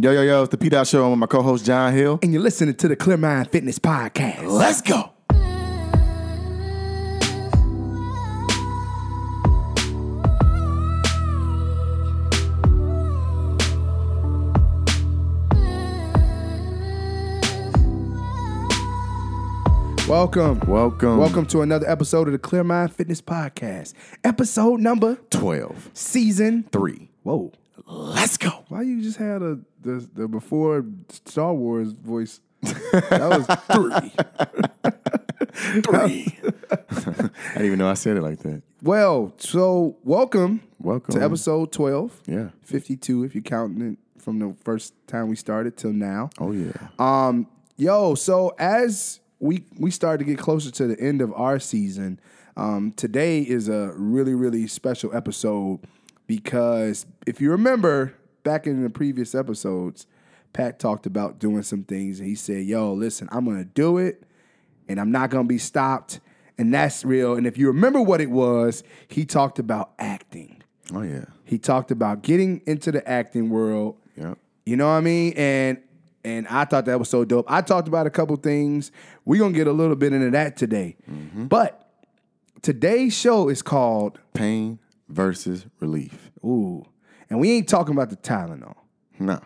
Yo, yo, yo, it's the P Dot Show. I'm with my co host, John Hill. And you're listening to the Clear Mind Fitness Podcast. Let's go. Welcome. Welcome. Welcome to another episode of the Clear Mind Fitness Podcast. Episode number, 12, season. 3. Whoa. Let's go. Why you just had a the, the before Star Wars voice? That was three. Three. I didn't even know I said it like that. well, so welcome Welcome. to episode 12. Yeah. 52 if you're counting it from the first time we started till now. Oh, yeah. Um, yo, so as we we start to get closer to the end of our season, um, today is a really really special episode because if you remember back in the previous episodes, Pat talked about doing some things, and he said, "Yo, listen, I'm gonna do it, and I'm not gonna be stopped." And that's real. And if you remember what it was, he talked about acting. Oh, yeah. He talked about getting into the acting world. Yep. You know what I mean? And and I thought that was so dope. I talked about a couple things. We're gonna get a little bit into that today. Mm-hmm. But today's show is called Pain versus relief. Ooh. And we ain't talking about the Tylenol. No.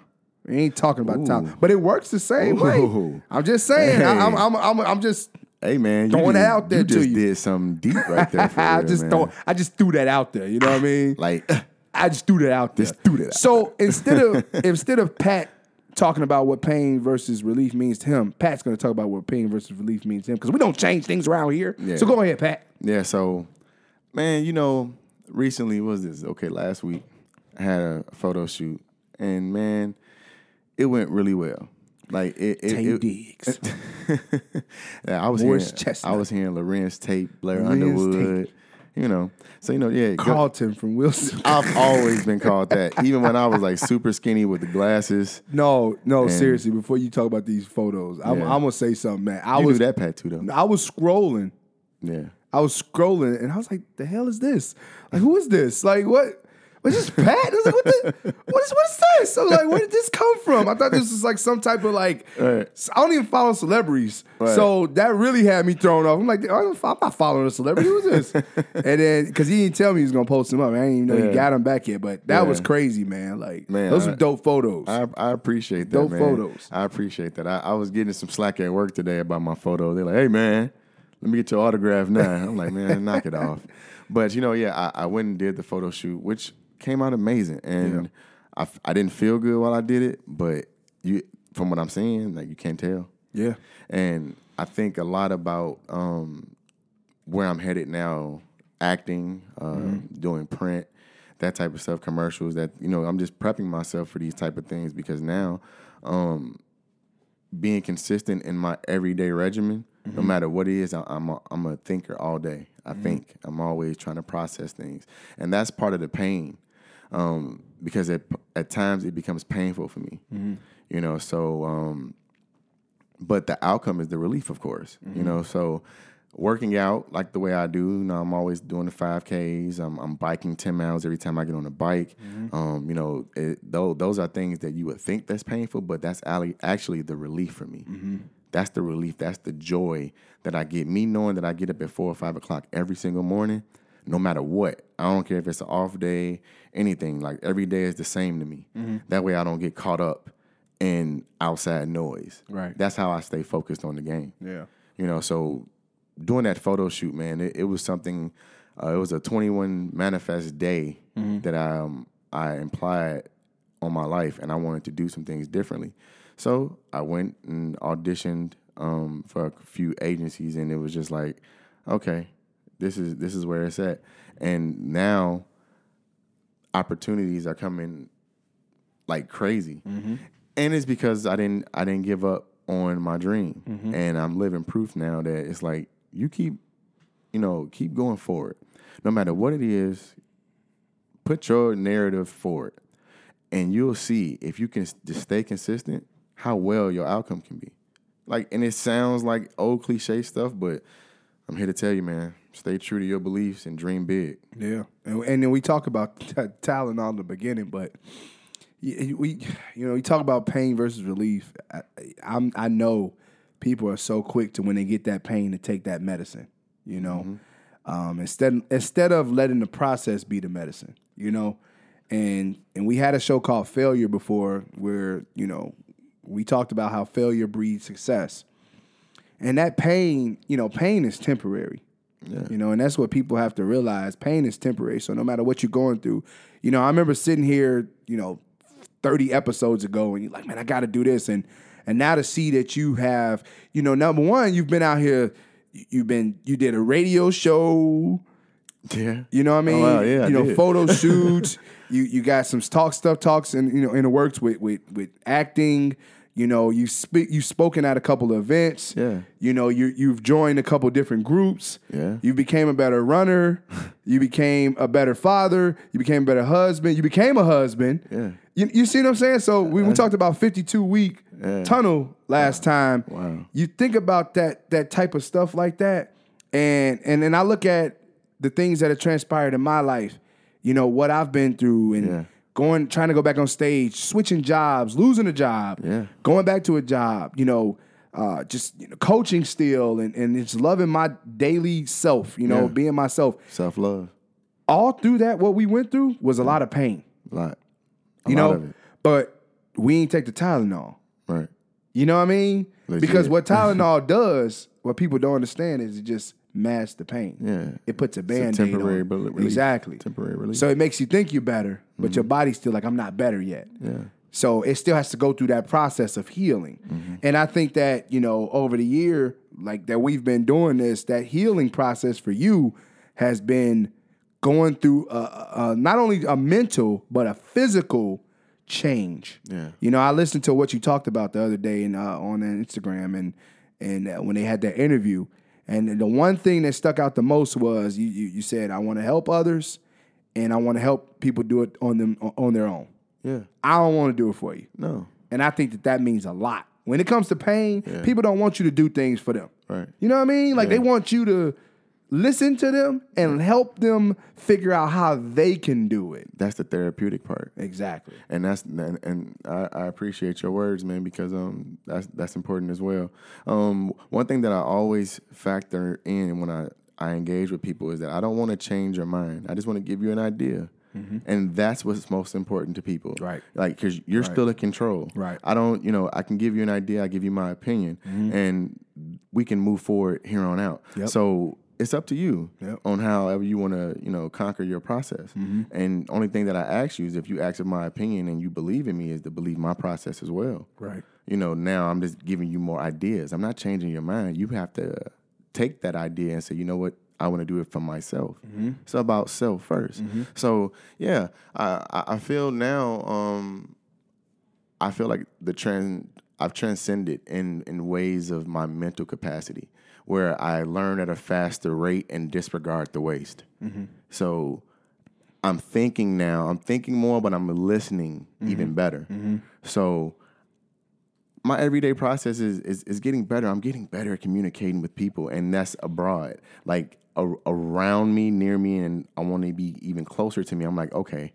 We ain't talking about Tylenol. But it works the same way. I'm just saying. I, Hey. am I'm, I'm, I'm just Hey, man. You Throwing just, it out there you to just you. did something deep right there. For I real, just throw, I just threw that out there. You know what I mean? Like, I just threw that out there. Just threw that out So instead of instead of Pat talking about what pain versus relief means to him, Pat's going to talk about what pain versus relief means to him because we don't change things around here. Yeah. So go ahead, Pat. Yeah, so man, you know, recently what was this? Okay, last week I had a photo shoot and man, it went really well. Like it, it, Tay it- Diggs. yeah, I was Morris hearing, Chestnut. I was hearing Larenz Tate, Blair Larenz Underwood, you know. So you know, yeah, go- Carlton from Wilson. I've always been called that, even when I was like super skinny with the glasses. No, no, seriously. Before you talk about these photos, I'm, Yeah. I'm gonna say something, man. I You was knew that Pat too, though. I was scrolling. Yeah, I was scrolling, and I was like, "The hell is this? Like, who is this? Like, what?" Was this Pat? I was like, what, the, what is what is this? I was like, where did this come from? I thought this was like some type of like. Right. I don't even follow celebrities, Right. so that really had me thrown off. I'm like, I don't- I'm not following a celebrity. Who is this? and then because he didn't tell me he was gonna post him up, I didn't even know Yeah. he got him back yet. But that Yeah. was crazy, man. Like, Man, those are dope photos. I, I appreciate that, Dope man. photos. I appreciate that. I, I was getting some slack at work today about my photo. They're like, "Hey, man, let me get your autograph now." I'm like, "Man, knock it off." But you know, yeah, I, I went and did the photo shoot, which came out amazing, and I I didn't feel good while I did it, but you, from what I'm seeing, like you can't tell. yeah, And I think a lot about um, where I'm headed now, acting, uh, Mm-hmm. doing print, that type of stuff, commercials. That you know, I'm just prepping myself for these type of things because now, um, being consistent in my everyday regimen, Mm-hmm. no matter what it is, I, I'm a, I'm a thinker all day. I think I'm always trying to process things, and that's part of the pain um, because at, at times it becomes painful for me. Mm-hmm. You know, so um, but the outcome is the relief, of course. You know, so working out like the way I do, you know, I'm always doing the five Ks. I'm, I'm biking ten miles every time I get on a bike. Um, you know, it, those those are things that you would think that's painful, but that's actually the relief for me. That's the relief. That's the joy that I get. Me knowing that I get up at four or five o'clock every single morning, no matter what. I don't care if it's an off day, anything. Like every day is the same to me. That way I don't get caught up in outside noise. Right. That's how I stay focused on the game. yeah. You know, so doing that photo shoot, man, it, it was something. Uh, it was a 21 manifest day that I um, I implied on my life, and I wanted to do some things differently. So I went and auditioned um, for a few agencies, and it was just like, okay, this is this is where it's at. And now opportunities are coming like crazy, and it's because I didn't I didn't give up on my dream, and I'm living proof now that it's like you keep, you know, keep going forward, no matter what it is. Put your narrative forward, and you'll see if you can just stay consistent, how well your outcome can be. Like, and it sounds like old cliche stuff, but I'm here to tell you, man, stay true to your beliefs and dream big. Yeah, and, and then we talk about t- talent on the beginning, but we, you know, we talk about pain versus relief. I, I'm, I know people are so quick to when they get that pain to take that medicine. You know, um, instead instead of letting the process be the medicine. You know, and and we had a show called Failure before, where you know we talked about how failure breeds success, and that pain, you know, pain is temporary. You know, and that's what people have to realize. Pain is temporary. So no matter what you're going through, you know, I remember sitting here, you know, 30 episodes ago and you're like, man, I gotta do this. And and now to see that you have, you know, number one, you've been out here, you- you've been you did a radio show, Yeah. you know what I oh, mean? wow, yeah, I you know, did. photo shoots. you you got some talk stuff talks and you know in the works with with with acting. You know, you speak you've spoken at a couple of events. Yeah. You know, you you've joined a couple different groups. Yeah. You became a better runner. you became a better father. You became a better husband. You became a husband. Yeah. You, you see what I'm saying? So we, we talked about 52 week tunnel last time. Wow. You think about that that type of stuff like that, and and then I look at the things that have transpired in my life. You know what I've been through, and Yeah. going trying to go back on stage, switching jobs, losing a job, Yeah. going back to a job. You know. Uh, just you know, coaching still and, and it's loving my daily self, you know, Yeah. being myself. Self love. All through that, what we went through was a lot of pain, A lot. A you lot know. But we ain't take the Tylenol. Right. You know what I mean? Legit. Because what Tylenol does, what people don't understand is it just masks the pain. Yeah. It puts a It's band-aid temporary on. relief. Exactly. Temporary relief. So it makes you think you're better, but your body's still like, I'm not better yet. yeah. So it still has to go through that process of healing. And I think that, you know, over the year, like that we've been doing this, that healing process for you has been going through uh uh not only a mental, but a physical change. Yeah. You know, I listened to what you talked about the other day in, uh, on Instagram and and uh, when they had that interview. And the one thing that stuck out the most was you, you, you said, I want to help others and I want to help people do it on them on their own. Yeah. I don't want to do it for you. No. And I think that that means a lot. When it comes to pain, people don't want you to do things for them. Right. You know what I mean? Like they want you to listen to them and help them figure out how they can do it. That's the therapeutic part. Exactly. and that's and, and I, I appreciate your words, man, because um that's that's important as well. Um, one thing that I always factor in when I I engage with people is that I don't want to change your mind. I just want to give you an idea. And that's what's most important to people, Right. Like, because you're still in control, Right. I don't, you know, I can give you an idea, I give you my opinion, and we can move forward here on out. Yep. So it's up to you Yep. on however you want to, you know, conquer your process. Mm-hmm. And only thing that I ask you is if you ask of my opinion and you believe in me, is to believe my process as well. Right. You know, now I'm just giving you more ideas. I'm not changing your mind. You have to take that idea and say, you know what, I want to do it for myself. Mm-hmm. It's about self 1st mm-hmm. So yeah, I I- I feel now. Um, I feel like the trend I've transcended in in ways of my mental capacity where I learn at a faster rate and disregard the waste. Mm-hmm. So I'm thinking now, I'm thinking more, but I'm listening mm-hmm. even better. Mm-hmm. So my everyday process is, is is getting better. I'm getting better at communicating with people, and that's abroad, like a, around me, near me, and I want to be even closer to me. I'm like, okay,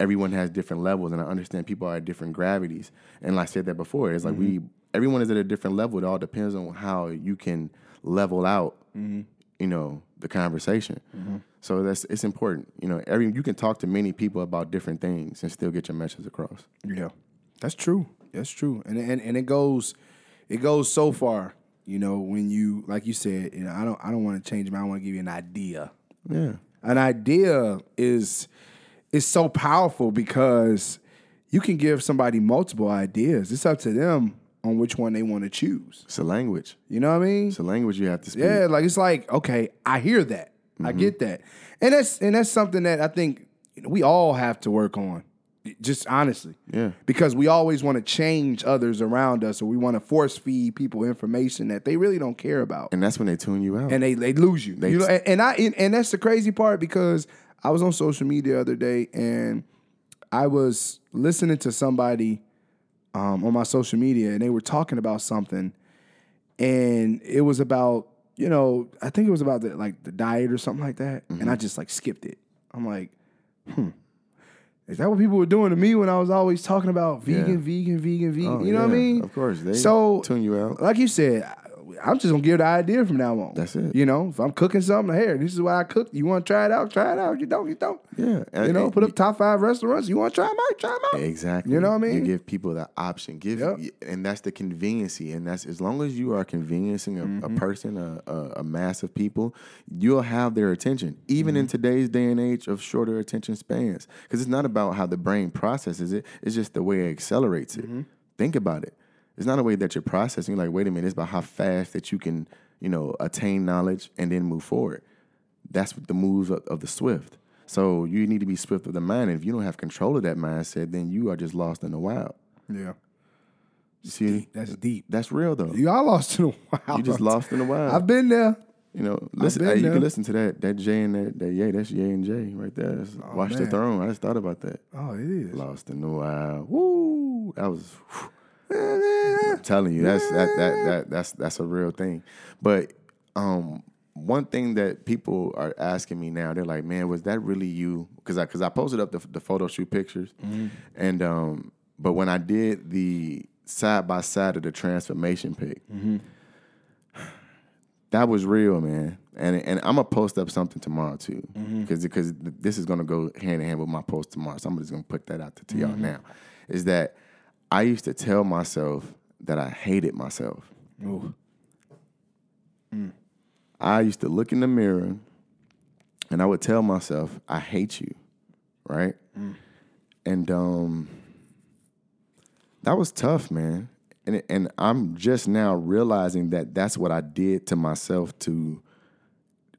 everyone has different levels, and I understand people are at different gravities. And like I said that before, it's like we mm-hmm. everyone is at a different level. It all depends on how you can level out, mm-hmm. you know, the conversation. Mm-hmm. So that's it's important. You know, every you can talk to many people about different things and still get your message across. Yeah, that's true. That's true, and and and it goes, it goes so far. You know, when you like you said, you know, I don't I don't want to change my. I want to give you an idea. Yeah. An idea is is so powerful because you can give somebody multiple ideas. It's up to them on which one they want to choose. It's a language. You know what I mean? It's a language you have to speak. Yeah, like it's like okay, I hear that, I mm-hmm. get that, and that's and that's something that I think we all have to work on. Just honestly, Yeah. because we always want to change others around us, or we want to force feed people information that they really don't care about, And that's when they tune you out. and they they lose you. you know, and, and I and, and that's the crazy part because I was on social media the other day and I was listening to somebody um, on my social media, and they were talking about something, and it was about you know I think it was about the, like the diet or something like that, and I just like skipped it. I'm like, hmm. Is that what people were doing to me when I was always talking about vegan, Yeah. vegan, vegan, vegan? Oh, you know what I mean? Of course. They So- tune you out. Like you said, I'm just gonna give the idea from now on. That's it. You know, if I'm cooking something, here, this is why I cook. You want to try it out? Try it out. You don't, you don't. Yeah. You know, put up top five restaurants. You want to try them out? Try them out. Exactly. You know what I mean? You give people the option. Give, Yep. and that's the conveniency. And that's as long as you are conveniencing a, Mm-hmm. a person, a, a, a mass of people, you'll have their attention. Even Mm-hmm. in today's day and age of shorter attention spans, because it's not about how the brain processes it; it's just the way it accelerates it. Mm-hmm. Think about it. It's not a way that you're processing. Like, wait a minute. It's about how fast that you can, you know, attain knowledge and then move forward. That's the moves of, of the swift. So you need to be swift of the mind. And if you don't have control of that mindset, then you are just lost in the wild. Yeah, see, that's deep. that's real though. You all lost in the wild. You just lost in the wild. I've been there. you know, listen. Hey, you can listen to that. That J and that, that Yay. That's Yay and J right there. That's oh, Watch the. Throne. I just thought about that. Oh, it is. Lost in the wild. Woo! That was. whew. I'm telling you, that's that that that that's that's a real thing. But um, one thing that people are asking me now, they're like, "Man, was that really you?" Because I because I posted up the, the photo shoot pictures, and um, but when I did the side by side of the transformation pic, that was real, man. And and I'm gonna post up something tomorrow too, because because this is gonna go hand in hand with my post tomorrow. So I'm just gonna put that out to y'all now. Is that I used to tell myself that I hated myself. Ooh. I used to look in the mirror and I would tell myself, I hate you. Right? And um that was tough, man. And and I'm just now realizing that that's what I did to myself to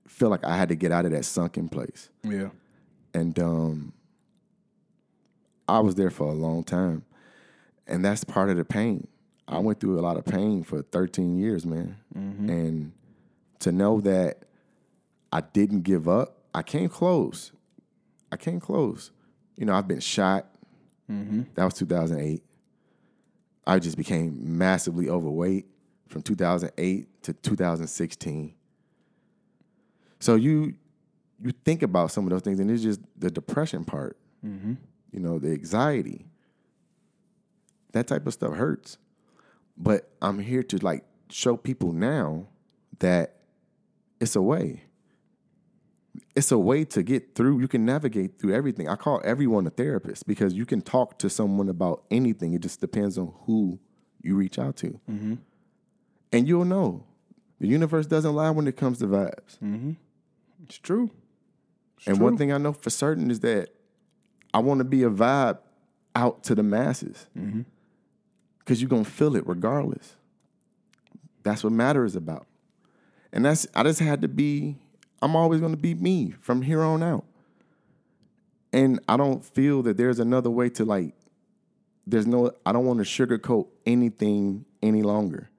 feel like I had to get out of that sunken place. Yeah. And um I was there for a long time. And that's part of the pain. I went through a lot of pain for 13 years, man. Mm-hmm. And to know that I didn't give up, I came close. I came close. You know, I've been shot. Mm-hmm. That was 2008. I just became massively overweight from 2008 to 2016. So you you think about some of those things, and it's just the depression part. Mm-hmm. You know, the anxiety. That type of stuff hurts. But I'm here to like show people now that it's a way. It's a way to get through. You can navigate through everything. I call everyone a therapist because you can talk to someone about anything. It just depends on who you reach out to. Mm-hmm. And you'll know. The universe doesn't lie when it comes to vibes. Mm-hmm. It's true. and one thing I know for certain is that I want to be a vibe out to the masses. Mm-hmm. Because you're going to feel it regardless. That's what matter is about. And that's, I just had to be, I'm always going to be me from here on out. And I don't feel that there's another way to like, there's no, I don't want to sugarcoat anything any longer.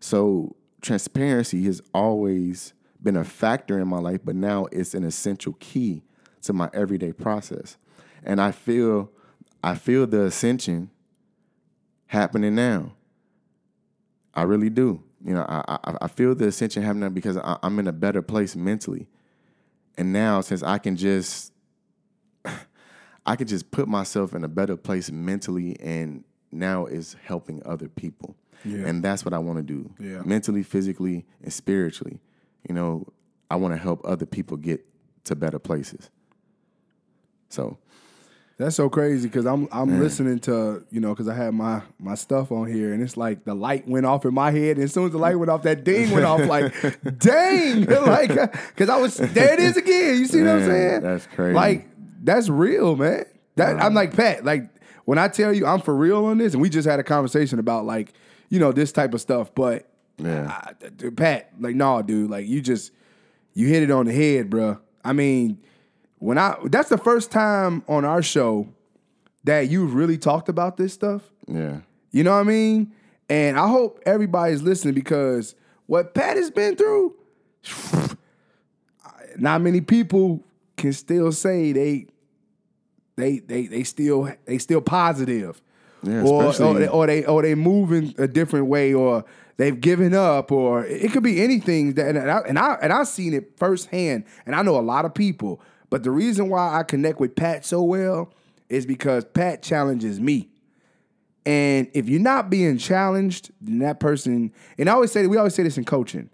So transparency has always been a factor in my life, but now it's an essential key to my everyday process. And I feel I feel the ascension happening now. I really do. You know, I I, I feel the ascension happening because I, I'm in a better place mentally. And now since I can just I can just put myself in a better place mentally and now is helping other people. Yeah. And that's what I want to do. Yeah. Mentally, physically, and spiritually. You know, I want to help other people get to better places. So, That's so crazy because I'm I'm listening to you know because I had my my stuff on here and it's like the light went off in my head and as soon as the light went off that ding went off like dang! Like uh, because I was there it is again. You see what I'm saying? that's crazy. like that's real man. That I'm like Pat like when I tell you I'm for real on this and we just had a conversation about like you know this type of stuff but Yeah. I- Pat like no dude like you just you hit it on the head bro I mean when I that's the first time on our show that you've really talked about this stuff. yeah. You know what I mean? And I hope everybody's listening because what Pat has been through, not many people can still say they they they they still they still positive. Yeah, or, or, they, or they or they moving a different way or they've given up or it could be anything that and I and I and I've seen it firsthand and I know a lot of people but the reason why I connect with Pat so well is because Pat challenges me. And if you're not being challenged, then that person, and I always say, we always say this in coaching.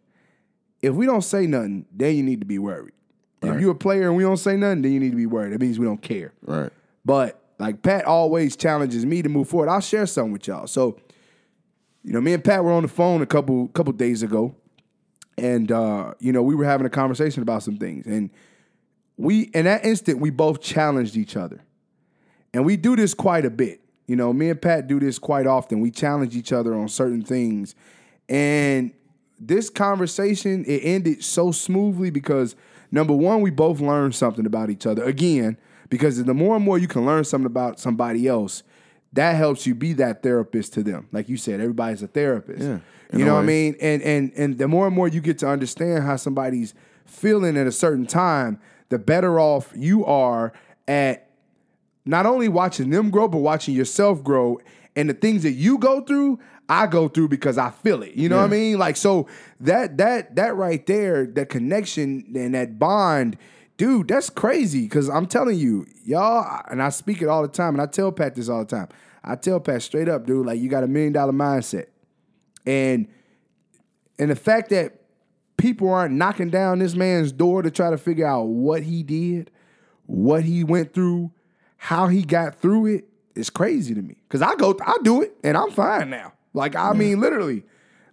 If we don't say nothing, then you need to be worried. If you're a player and we don't say nothing, then you need to be worried. That means we don't care. Right. But like Pat always challenges me to move forward. I'll share something with y'all. So, you know, me and Pat were on the phone a couple couple days ago, and uh, you know, we were having a conversation about some things. And we in that instant, we both challenged each other. And we do this quite a bit. You know, me and Pat do this quite often. We challenge each other on certain things. And this conversation, it ended so smoothly because number one, we both learned something about each other. Again, because the more and more you can learn something about somebody else, that helps you be that therapist to them. Like you said, everybody's a therapist. Yeah, You know what I mean? And and and the more and more you get to understand how somebody's feeling at a certain time, the better off you are at not only watching them grow, but watching yourself grow. And the things that you go through, I go through because I feel it. You know what I mean? Like so that that that right there, that connection and that bond, dude, that's crazy. Cause I'm telling you, y'all, and I speak it all the time, and I tell Pat this all the time. I tell Pat straight up, dude, like you got a million dollar mindset. And and the fact that people aren't knocking down this man's door to try to figure out what he did, what he went through, how he got through it, it, is crazy to me. Cause I go, I do it, and I'm fine now. Like I mean, literally,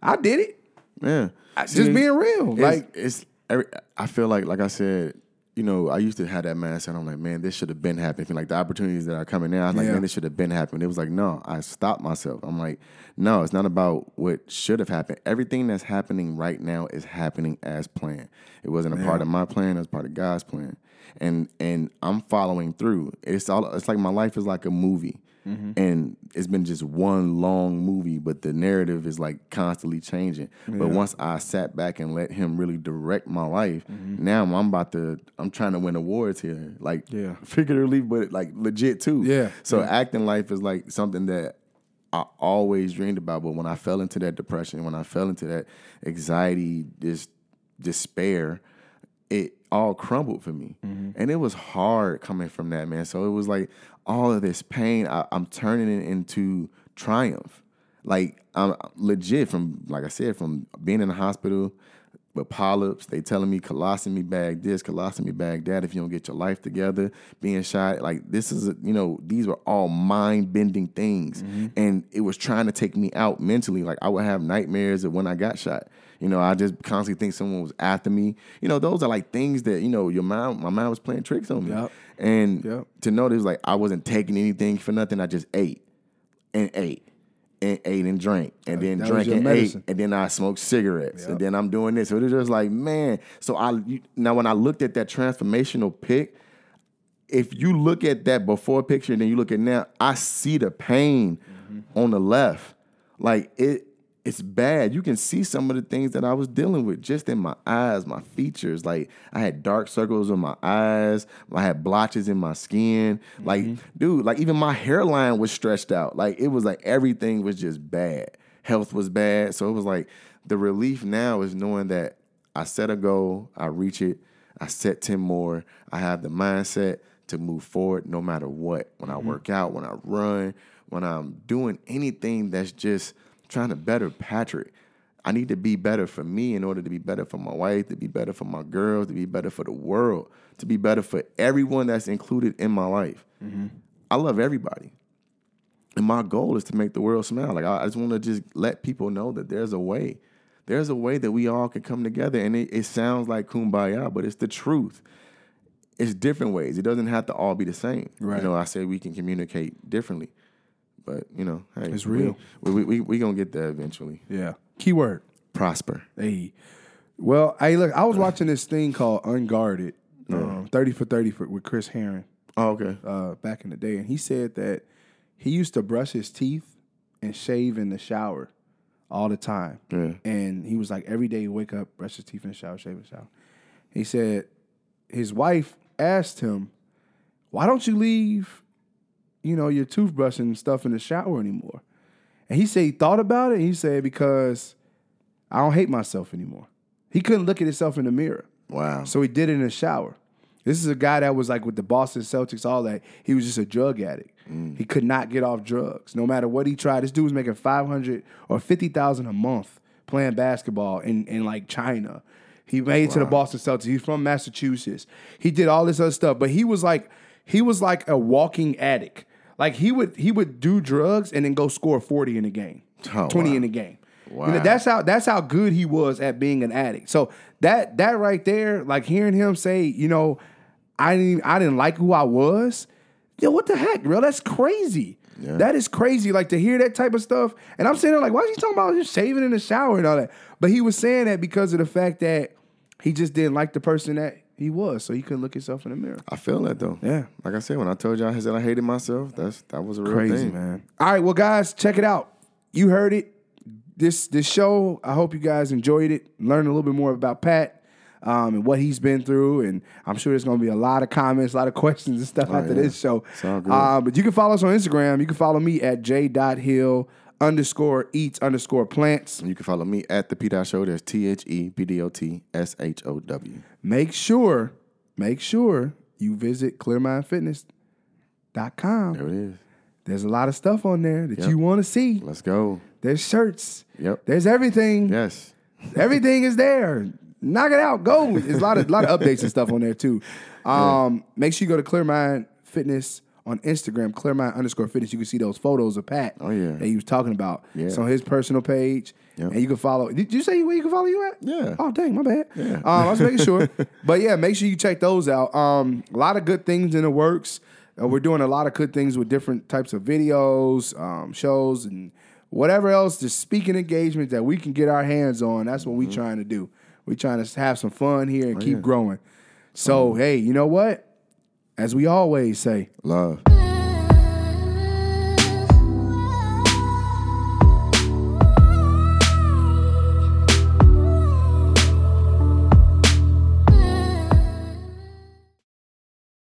I did it. Yeah. Just See, being real. it's, Like it's every, I feel like like I said, you know, I used to have that mindset. I'm like, man, this should have been happening. Like the opportunities that are coming now, I was like, Yeah. man, this should have been happening. It was like, no, I stopped myself. I'm like, no, it's not about what should have happened. Everything that's happening right now is happening as planned. It wasn't a part of my plan, it was part of God's plan. And and I'm following through. It's all it's like my life is like a movie. Mm-hmm. And it's been just one long movie, but the narrative is like constantly changing. But once I sat back and let him really direct my life, mm-hmm. now I'm about to I'm trying to win awards here. Like Yeah. figuratively, but like legit too. Yeah. So acting life is like something that I always dreamed about. But when I fell into that depression, when I fell into that anxiety, this despair, it all crumbled for me. Mm-hmm. And it was hard coming from that, man. So it was like all of this pain, I, I'm turning it into triumph. Like I'm legit from, like I said, from being in the hospital with polyps, they telling me colostomy bag this, colostomy bag that. If you don't get your life together, being shot, like this is, a, you know, these were all mind bending things, mm-hmm. and it was trying to take me out mentally. Like I would have nightmares of when I got shot. You know, I just constantly think someone was after me. You know, those are like things that you know your mind, my mind was playing tricks on me, Yep. and Yep. to know this, like I wasn't taking anything for nothing. I just ate and ate and ate and drank and then that drank and medicine. ate and then I smoked cigarettes and then I'm doing this. So it was just like man. So I now when I looked at that transformational pic, if you look at that before picture and then you look at now, I see the pain Mm-hmm. on the left. Like it. It's bad. You can see some of the things that I was dealing with just in my eyes, my features. Like I had dark circles in my eyes. I had blotches in my skin. Like, Mm-hmm. dude, like even my hairline was stretched out. Like it was like everything was just bad. Health was bad. So it was like the relief now is knowing that I set a goal, I reach it, I set 10 more. I have the mindset to move forward no matter what. When I work out, when I run, when I'm doing anything that's just trying to better Patrick. I need to be better for me in order to be better for my wife, to be better for my girls, to be better for the world, to be better for everyone that's included in my life. Mm-hmm. I love everybody. And my goal is to make the world smile. Like I I just want to just let people know that there's a way. There's a way that we all can come together. And it, it sounds like kumbaya, but it's the truth. It's different ways. It doesn't have to all be the same. Right. You know, I say we can communicate differently. But you know, hey, It's real. We we we, we gonna get there eventually. yeah. Keyword. Prosper. Hey. Well, hey, look, I was watching this thing called Unguarded, um, 30 for 30 for, with Chris Herren Oh, okay. uh, back in the day. And he said that he used to brush his teeth and shave in the shower all the time. Yeah. And he was like, every day he wake up, brush his teeth in the shower, shave in the shower. He said his wife asked him, why don't you leave, you know, your toothbrush and stuff in the shower anymore? And he said he thought about it. And he said, because I don't hate myself anymore. He couldn't look at himself in the mirror. Wow. So he did it in the shower. This is a guy that was like with the Boston Celtics, all that. He was just a drug addict. Mm. He could not get off drugs, no matter what he tried. This dude was making five hundred or fifty thousand a month playing basketball in in like China. He made it to the Boston Celtics. He's from Massachusetts. He did all this other stuff, but he was like he was like a walking addict. Like he would he would do drugs and then go score forty in a game, oh, twenty wow. in a game. You know, Wow. that's how that's how good he was at being an addict. So that that right there, like hearing him say, you know, I didn't I didn't like who I was. Yo, what the heck, bro? That's crazy. That is crazy. Like to hear that type of stuff. And I'm sitting there like, why is he talking about just shaving in the shower and all that? But he was saying that because of the fact that he just didn't like the person that he was, so he couldn't look himself in the mirror. I feel that though. Yeah. Like I said, when I told y'all I said I hated myself, that's that was a real Crazy, thing. man. All right, well, guys, check it out. You heard it. This this show. I hope you guys enjoyed it. Learned a little bit more about Pat um, and what he's been through, and I'm sure there's going to be a lot of comments, a lot of questions and stuff after Oh, yeah. this show. It's all good. Uh, but you can follow us on Instagram. You can follow me at j.hill underscore eats underscore plants. And you can follow me at the P Dot Show. There's T H E B D O T S H O W. Make sure, make sure you visit clearmindfitness.com. There it is. There's a lot of stuff on there that Yep. you want to see. Let's go. There's shirts. Yep. There's everything. Yes. Everything is there. Knock it out. Go. There's a lot of lot of updates and stuff on there too. Um, Make sure you go to Clear Mind Fitness on Instagram, Clear Mind underscore fitness. You can see those photos of Pat. Oh, yeah. that he was talking about. Yeah. It's on his personal page, Yep. and you can follow. Did you say where you can follow you at? Yeah. Oh dang, my bad. Yeah. Um, I was making sure, but yeah, make sure you check those out. Um, a lot of good things in the works. Uh, we're doing a lot of good things with different types of videos, um, shows, and whatever else. Just speaking engagement that we can get our hands on. That's what Mm-hmm. we're trying to do. We're trying to have some fun here Oh, and keep growing. So hey, you know what? As we always say, Love.